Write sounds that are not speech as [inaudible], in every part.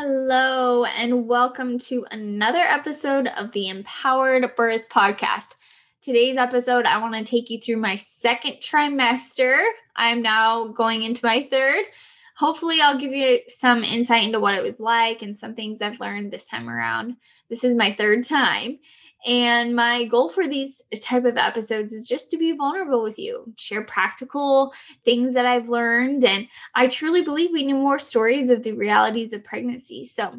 Hello, and welcome to another episode of the Empowered Birth Podcast. Today's episode, I want to take you through my second trimester. I'm now going into my third. Hopefully, I'll give you some insight into what it was like and some things I've learned this time around. This is my third time. And my goal for these type of episodes is just to be vulnerable with you, share practical things that I've learned. And I truly believe we need more stories of the realities of pregnancy. So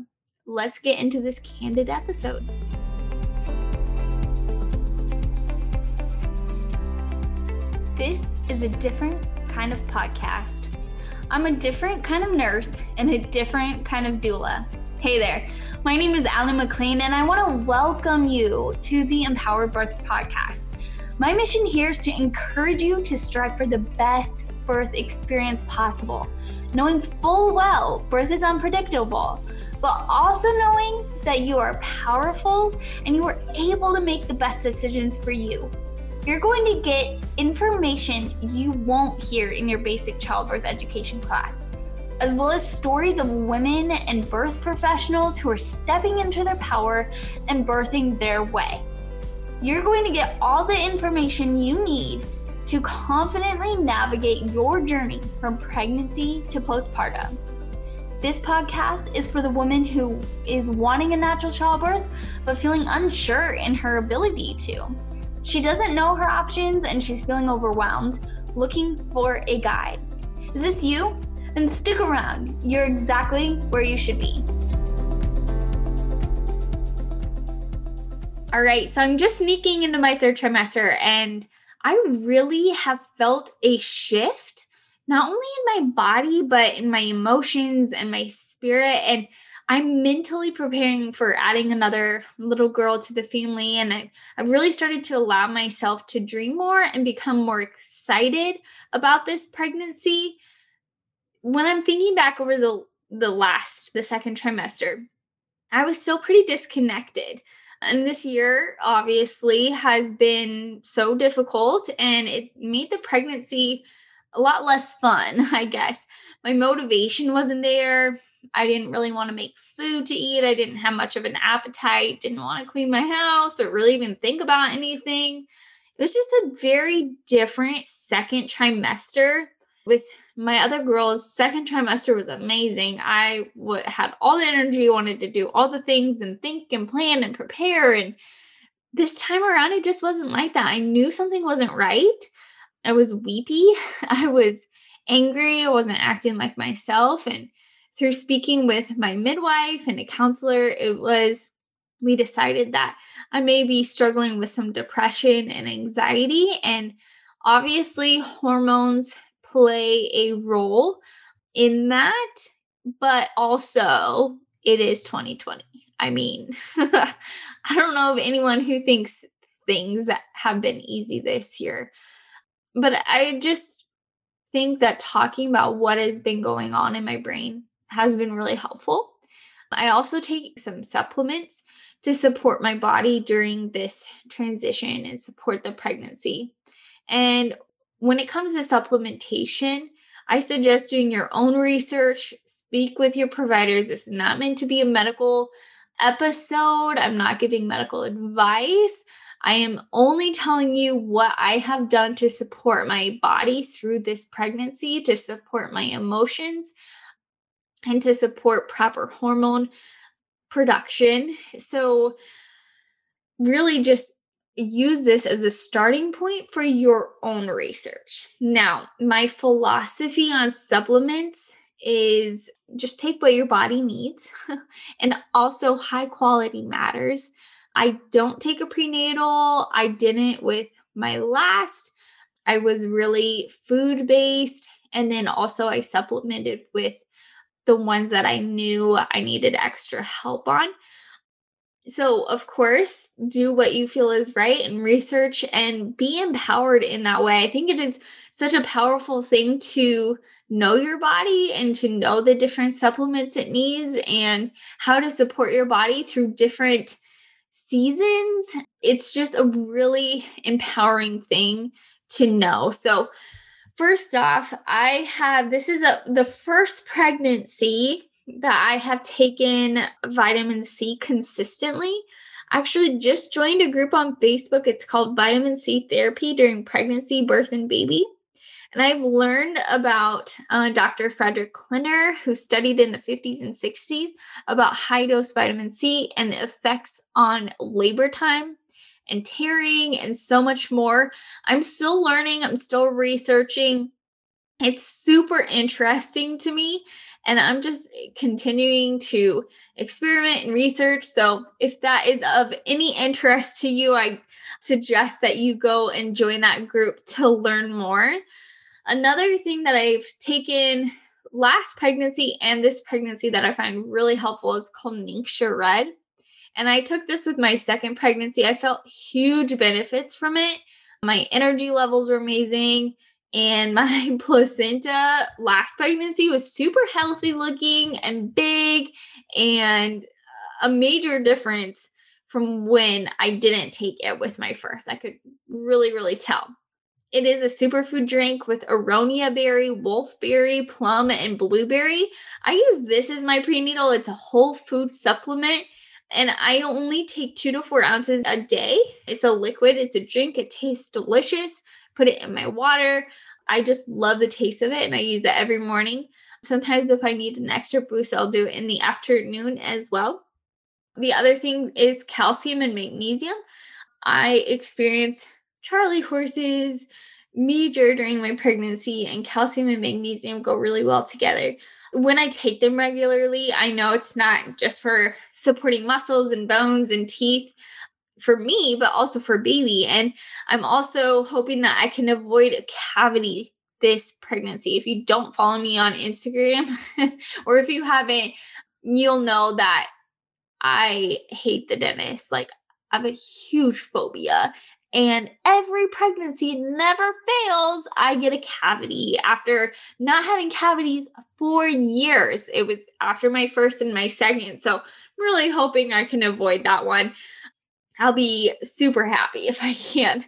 let's get into this candid episode. This is a different kind of podcast. I'm a different kind of nurse and a different kind of doula. Hey there. My name is Aly McLean, and I want to welcome you to the Empowered Birth Podcast. My mission here is to encourage you to strive for the best birth experience possible, knowing full well birth is unpredictable, but also knowing that you are powerful and you are able to make the best decisions for you. You're going to get information you won't hear in your basic childbirth education class as well as stories of women and birth professionals who are stepping into their power and birthing their way. You're going to get all the information you need to confidently navigate your journey from pregnancy to postpartum. This podcast is for the woman who is wanting a natural childbirth but feeling unsure in her ability to. She doesn't know her options and she's feeling overwhelmed, looking for a guide. Is this you? Then stick around. You're exactly where you should be. All right, so I'm just sneaking into my third trimester, and I really have felt a shift, not only in my body, but in my emotions and my spirit. And I'm mentally preparing for adding another little girl to the family. And I, I've really started to allow myself to dream more and become more excited about this pregnancy when I'm thinking back over the the last the second trimester, I was still pretty disconnected. And this year obviously has been so difficult and it made the pregnancy a lot less fun, [laughs] I guess. My motivation wasn't there. I didn't really want to make food to eat. I didn't have much of an appetite, didn't want to clean my house or really even think about anything. It was just a very different second trimester with my other girls second trimester was amazing. I w- had all the energy wanted to do all the things and think and plan and prepare and this time around it just wasn't like that. I knew something wasn't right. I was weepy. [laughs] I was angry. I wasn't acting like myself and through speaking with my midwife and a counselor it was we decided that i may be struggling with some depression and anxiety and obviously hormones play a role in that, but also it is 2020. I mean, [laughs] I don't know of anyone who thinks things that have been easy this year. But I just think that talking about what has been going on in my brain has been really helpful. I also take some supplements to support my body during this transition and support the pregnancy. And when it comes to supplementation, I suggest doing your own research, speak with your providers. This is not meant to be a medical episode. I'm not giving medical advice. I am only telling you what I have done to support my body through this pregnancy, to support my emotions, and to support proper hormone production. So, really, just use this as a starting point for your own research. Now, my philosophy on supplements is just take what your body needs [laughs] and also high quality matters. I don't take a prenatal. I didn't with my last. I was really food based. And then also, I supplemented with the ones that I knew I needed extra help on. So, of course, do what you feel is right and research and be empowered in that way. I think it is such a powerful thing to know your body and to know the different supplements it needs and how to support your body through different seasons. It's just a really empowering thing to know. So, first off, I have this is a the first pregnancy that I have taken vitamin C consistently. I actually just joined a group on Facebook. It's called Vitamin C Therapy during pregnancy, birth, and baby. And I've learned about uh, Dr. Frederick Klenner, who studied in the 50s and 60s about high dose vitamin C and the effects on labor time and tearing and so much more. I'm still learning, I'm still researching. It's super interesting to me. And I'm just continuing to experiment and research. So, if that is of any interest to you, I suggest that you go and join that group to learn more. Another thing that I've taken last pregnancy and this pregnancy that I find really helpful is called Ningxia Red. And I took this with my second pregnancy. I felt huge benefits from it. My energy levels were amazing. And my [laughs] placenta last pregnancy was super healthy looking and big, and a major difference from when I didn't take it with my first. I could really, really tell. It is a superfood drink with aronia berry, wolfberry, plum, and blueberry. I use this as my prenatal. It's a whole food supplement, and I only take two to four ounces a day. It's a liquid, it's a drink, it tastes delicious. Put it in my water. I just love the taste of it, and I use it every morning. Sometimes, if I need an extra boost, I'll do it in the afternoon as well. The other thing is calcium and magnesium. I experience Charlie horses major during my pregnancy, and calcium and magnesium go really well together. When I take them regularly, I know it's not just for supporting muscles and bones and teeth for me, but also for baby. And I'm also hoping that I can avoid a cavity this pregnancy. If you don't follow me on Instagram, [laughs] or if you haven't, you'll know that I hate the dentist. Like, I have a huge phobia. And every pregnancy never fails. I get a cavity after not having cavities for years. It was after my first and my second. So, I'm really hoping I can avoid that one. I'll be super happy if I can.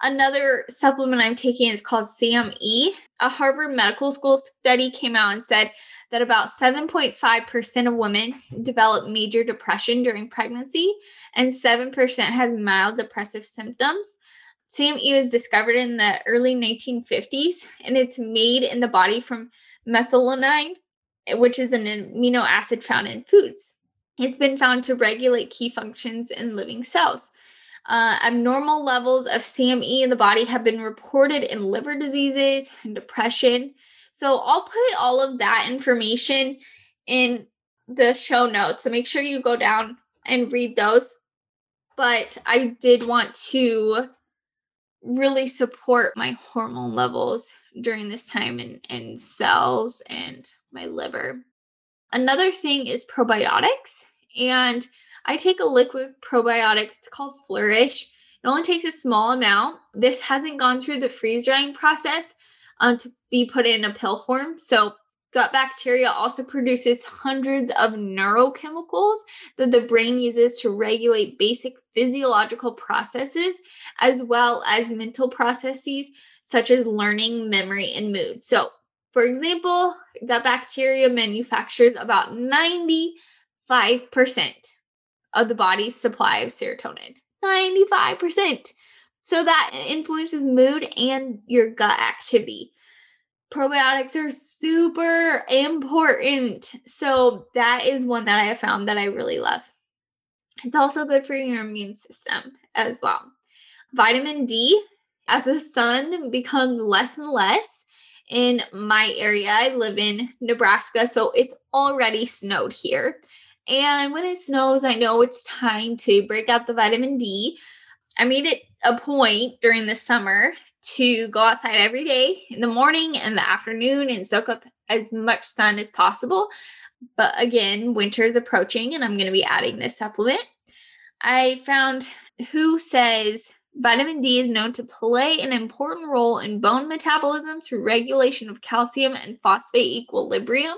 Another supplement I'm taking is called SAMe. A Harvard Medical School study came out and said that about 7.5% of women develop major depression during pregnancy, and 7% has mild depressive symptoms. SAMe was discovered in the early 1950s, and it's made in the body from methionine, which is an amino acid found in foods. It's been found to regulate key functions in living cells. Uh, abnormal levels of SAMe in the body have been reported in liver diseases and depression. So I'll put all of that information in the show notes. So make sure you go down and read those. But I did want to really support my hormone levels during this time and, and cells and my liver. Another thing is probiotics. And I take a liquid probiotic. It's called Flourish. It only takes a small amount. This hasn't gone through the freeze drying process, um, to be put in a pill form. So, gut bacteria also produces hundreds of neurochemicals that the brain uses to regulate basic physiological processes as well as mental processes such as learning, memory, and mood. So, for example, gut bacteria manufactures about 95% of the body's supply of serotonin. 95%. So that influences mood and your gut activity. Probiotics are super important. So that is one that I have found that I really love. It's also good for your immune system as well. Vitamin D, as the sun becomes less and less in my area, I live in Nebraska, so it's already snowed here. And when it snows, I know it's time to break out the vitamin D I made it a point during the summer to go outside every day in the morning and the afternoon and soak up as much sun as possible. But again, winter is approaching and I'm going to be adding this supplement. I found WHO says vitamin D is known to play an important role in bone metabolism through regulation of calcium and phosphate equilibrium.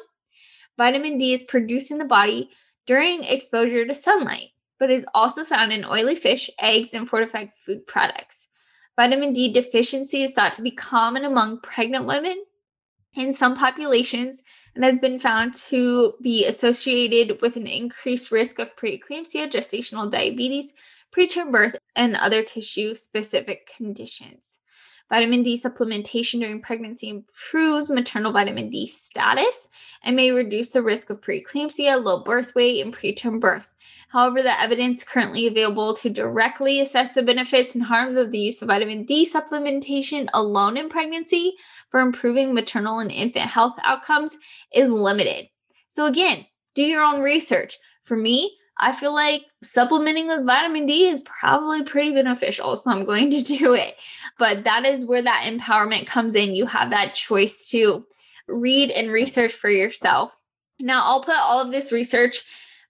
Vitamin D is produced in the body during exposure to sunlight but is also found in oily fish, eggs, and fortified food products. Vitamin D deficiency is thought to be common among pregnant women. In some populations, and has been found to be associated with an increased risk of preeclampsia, gestational diabetes, preterm birth, and other tissue specific conditions. Vitamin D supplementation during pregnancy improves maternal vitamin D status and may reduce the risk of preeclampsia, low birth weight, and preterm birth. However, the evidence currently available to directly assess the benefits and harms of the use of vitamin D supplementation alone in pregnancy for improving maternal and infant health outcomes is limited. So, again, do your own research. For me, I feel like supplementing with vitamin D is probably pretty beneficial. So I'm going to [laughs] do it. But that is where that empowerment comes in. You have that choice to read and research for yourself. Now, I'll put all of this research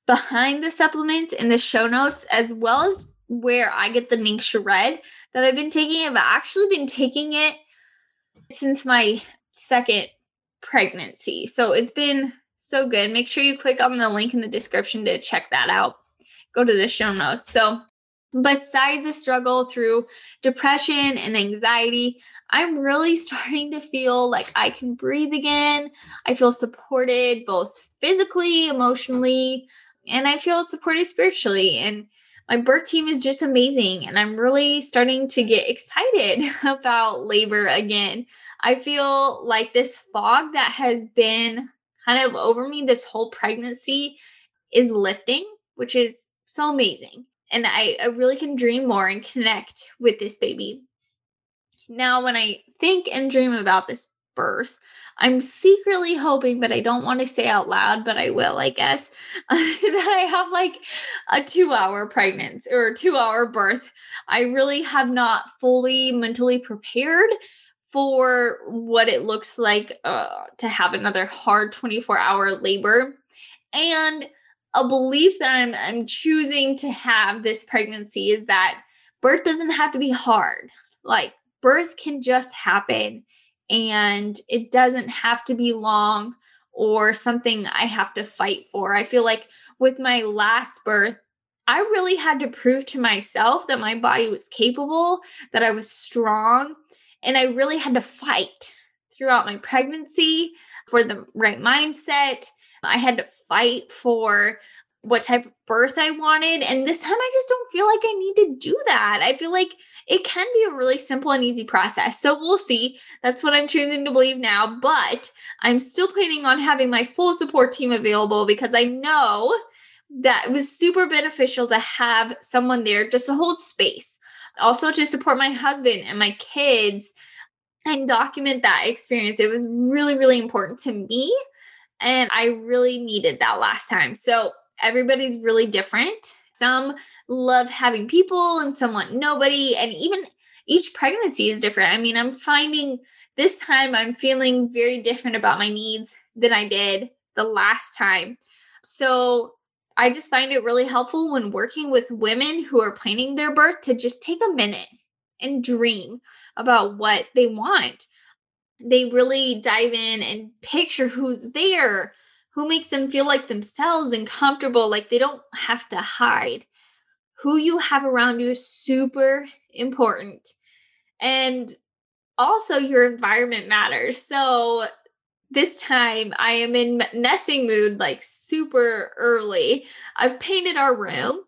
behind the supplements in the show notes, as well as where I get the Ningxia Red that I've been taking. I've actually been taking it since my second pregnancy. So it's been so good. Make sure you click on the link in the description to check that out. Go to the show notes. So, besides the struggle through depression and anxiety, I'm really [laughs] starting to feel like I can breathe again. I feel supported both physically, emotionally, and I feel supported spiritually. And my birth team is just amazing. And I'm really starting to get excited [laughs] about labor again. I feel like this fog that has been kind of over me this whole pregnancy is lifting, which is so amazing. And I, I really can dream more and connect with this baby. Now, when I think and dream about this birth, I'm secretly hoping, but I don't want to say out loud, but I will, I guess, [laughs] that I have like a two hour pregnancy or two hour birth. I really have not fully mentally prepared for what it looks like uh, to have another hard 24 hour labor and a belief that I'm, I'm choosing to have this pregnancy is that birth doesn't have to be hard like birth can just happen and it doesn't have to be long or something I have to fight for. I feel like with my last birth, I really had to prove to myself that my body was capable, that I was strong, and I really had to fight throughout my pregnancy for the right mindset. I had to fight for what type of birth I wanted. And this time I just don't feel like I need to do that. I feel like it can be a really simple and easy process. So we'll see. That's what I'm choosing to believe now. But I'm still planning on having my full support team available because I know that it was super beneficial to have someone there just to hold space also to support my husband and my kids and document that experience. It was really, really important to me. And I really needed that last time. So everybody's really different. Some love having people and some want nobody. And even each pregnancy is different. I mean, I'm finding this time I'm feeling very different about my needs than I did the last time. So I just find it really helpful when working with women who are planning their birth to just take a minute and dream about what they want. They really dive in and picture who's there, who makes them feel like themselves and comfortable, like they don't have to hide. Who you have around you is super important. And also, your environment matters. So, this time I am in nesting mood like super early. I've painted our room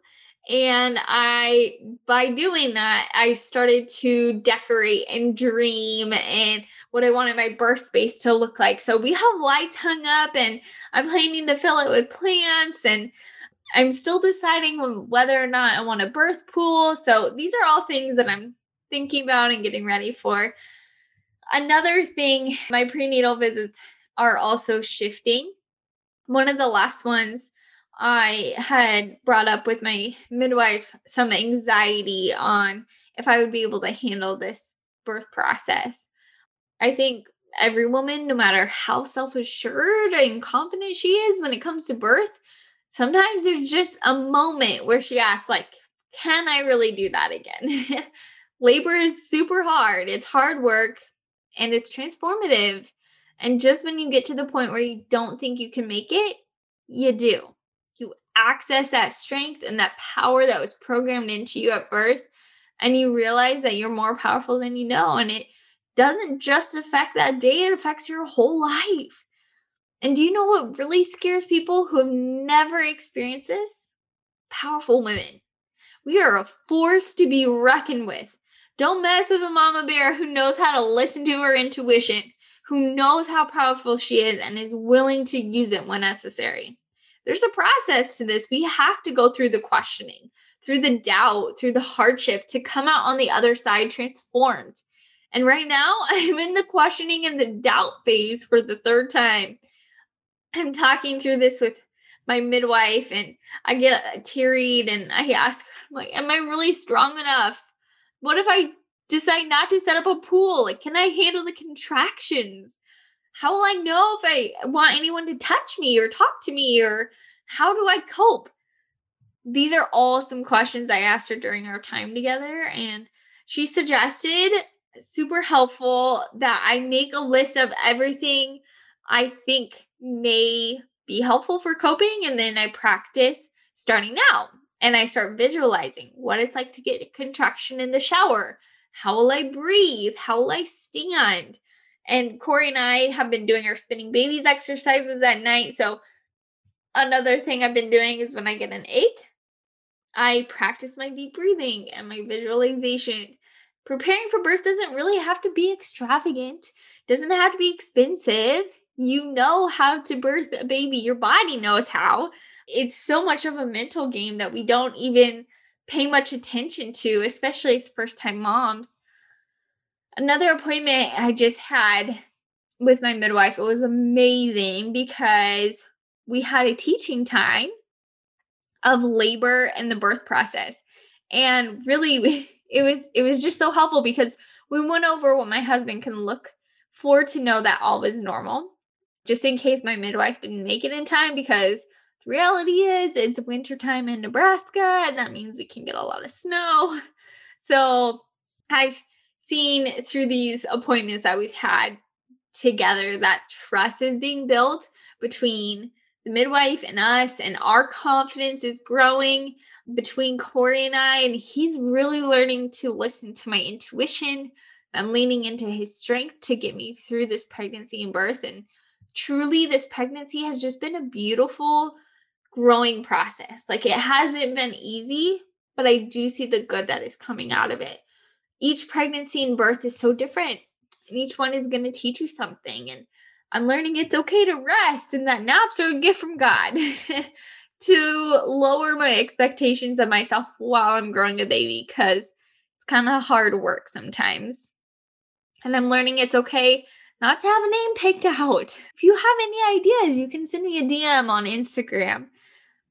and I by doing that I started to decorate and dream and what I wanted my birth space to look like. So we have lights hung up and I'm planning to fill it with plants and I'm still deciding whether or not I want a birth pool. So these are all things that I'm thinking about and getting ready for. Another thing, my prenatal visits are also shifting. One of the last ones I had brought up with my midwife some anxiety on if I would be able to handle this birth process. I think every woman, no matter how self assured and confident she is when it comes to birth, sometimes there's just a moment where she asks, like, can I really do that again? [laughs] Labor is super hard, it's hard work, and it's transformative. And just when you get to the point where you don't think you can make it, you do. You access that strength and that power that was programmed into you at birth, and you realize that you're more powerful than you know. And it doesn't just affect that day, it affects your whole life. And do you know what really scares people who have never experienced this? Powerful women. We are a force to be reckoned with. Don't mess with a mama bear who knows how to listen to her intuition, who knows how powerful she is and is willing to use it when necessary. There's a process to this. We have to go through the questioning, through the doubt, through the hardship to come out on the other side transformed. And right now, [laughs] I'm in the questioning and the doubt phase for the third time. I'm talking through this with my midwife and I get teary and I ask like am I really strong enough? What if I decide not to set up a pool? Like can I handle the contractions? How will I know if I want anyone to touch me or talk to me or how do I cope? These are all some questions I asked her during our time together and she suggested super helpful that I make a list of everything I think may be helpful for coping. And then I practice starting now and I start visualizing what it's like to get a contraction in the shower. How will I breathe? How will I stand? And Corey and I have been doing our spinning babies exercises at night. So, another thing I've been doing is when I get an ache, I practice my deep breathing and my visualization. Preparing for birth doesn't really have to be extravagant, doesn't have to be expensive you know how to birth a baby, your body knows how. It's so much of a mental game that we don't even pay much attention to, especially as first time moms. Another appointment I just had with my midwife, it was amazing because we had a teaching time of labor and the birth process. And really [laughs] it was it was just so helpful because we went over what my husband can look for to know that all was normal just in case my midwife didn't make it in time because the reality is it's wintertime in Nebraska and that means we can get a lot of snow. [laughs] So I've seen through these appointments that we've had together that trust is being built between the midwife and us, and our confidence is growing between Corey and I. And he's really learning to listen to my intuition. I'm leaning into his strength to get me through this pregnancy and birth. And truly this pregnancy has just been a beautiful growing process. Like it hasn't been easy, but I do see the good that is coming out of it. Each pregnancy and birth is so different, and each one is going to teach you something. And I'm learning it's okay to rest and that naps are a gift from God. [laughs] to lower my expectations of myself while I'm growing a baby because it's kind of hard work sometimes. And I'm learning it's okay not to have a name picked out. If you have any ideas, you can send me a DM on Instagram.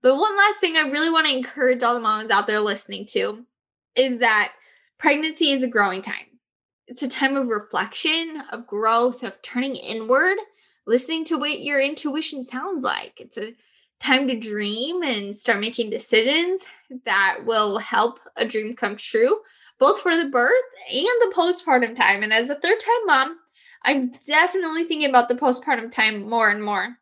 But one last thing I really want to encourage all the moms out there listening to is that pregnancy is a growing time. It's a time of reflection, of growth, of turning inward, listening to what your intuition sounds like. It's a time to dream and start making decisions that will help a dream come true, both for the birth and the postpartum time. And as a third time mom, I'm definitely thinking about the postpartum time more and more.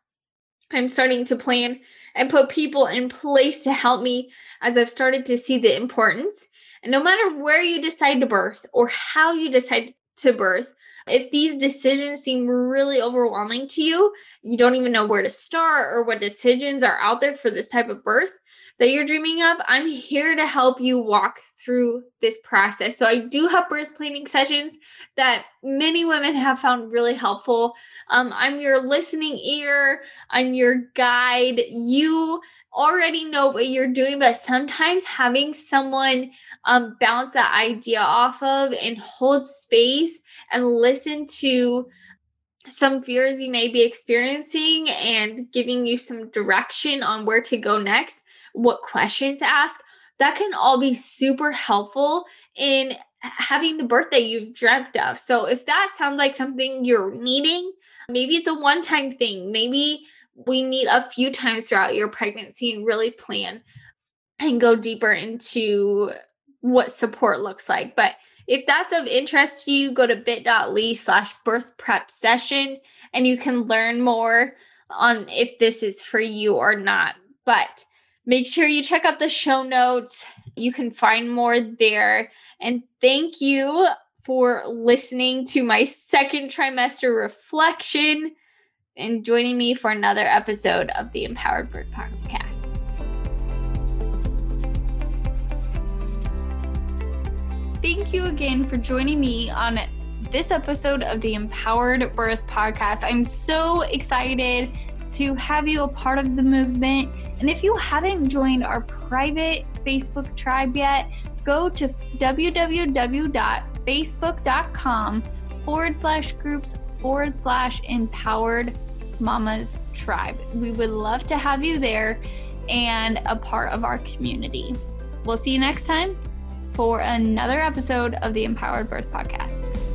I'm starting to plan and put people in place to help me as I've started to see the importance. And no matter where you decide to birth or how you decide to birth, if these decisions seem really overwhelming to you, you don't even know where to start or what decisions are out there for this type of birth, that you're dreaming of, I'm here to help you walk through this process. So, I do have birth planning sessions that many women have found really helpful. Um, I'm your listening ear, I'm your guide. You already know what you're doing, but sometimes having someone um, bounce that idea off of and hold space and listen to some fears you may be experiencing and giving you some direction on where to go next what questions to ask, that can all be super helpful in having the birthday you've dreamt of. So if that sounds like something you're needing, maybe it's a one time thing. Maybe we meet a few times throughout your pregnancy and really plan and go deeper into what support looks like. But if that's of interest to you, go to bit.ly slash birth prep session and you can learn more on if this is for you or not. But Make sure you check out the show notes. You can find more there. And thank you for listening to my second trimester reflection. and joining me for another episode of the Empowered Birth Podcast. Thank you again for joining me on this episode of the Empowered Birth Podcast. I'm so excited to have you a part of the movement. And if you haven't joined our private Facebook tribe yet, go to www.facebook.com forward slash groups forward slash empowered mamas tribe. We would love to have you there and a part of our community. We'll see you next time for another episode of the Empowered Birth Podcast.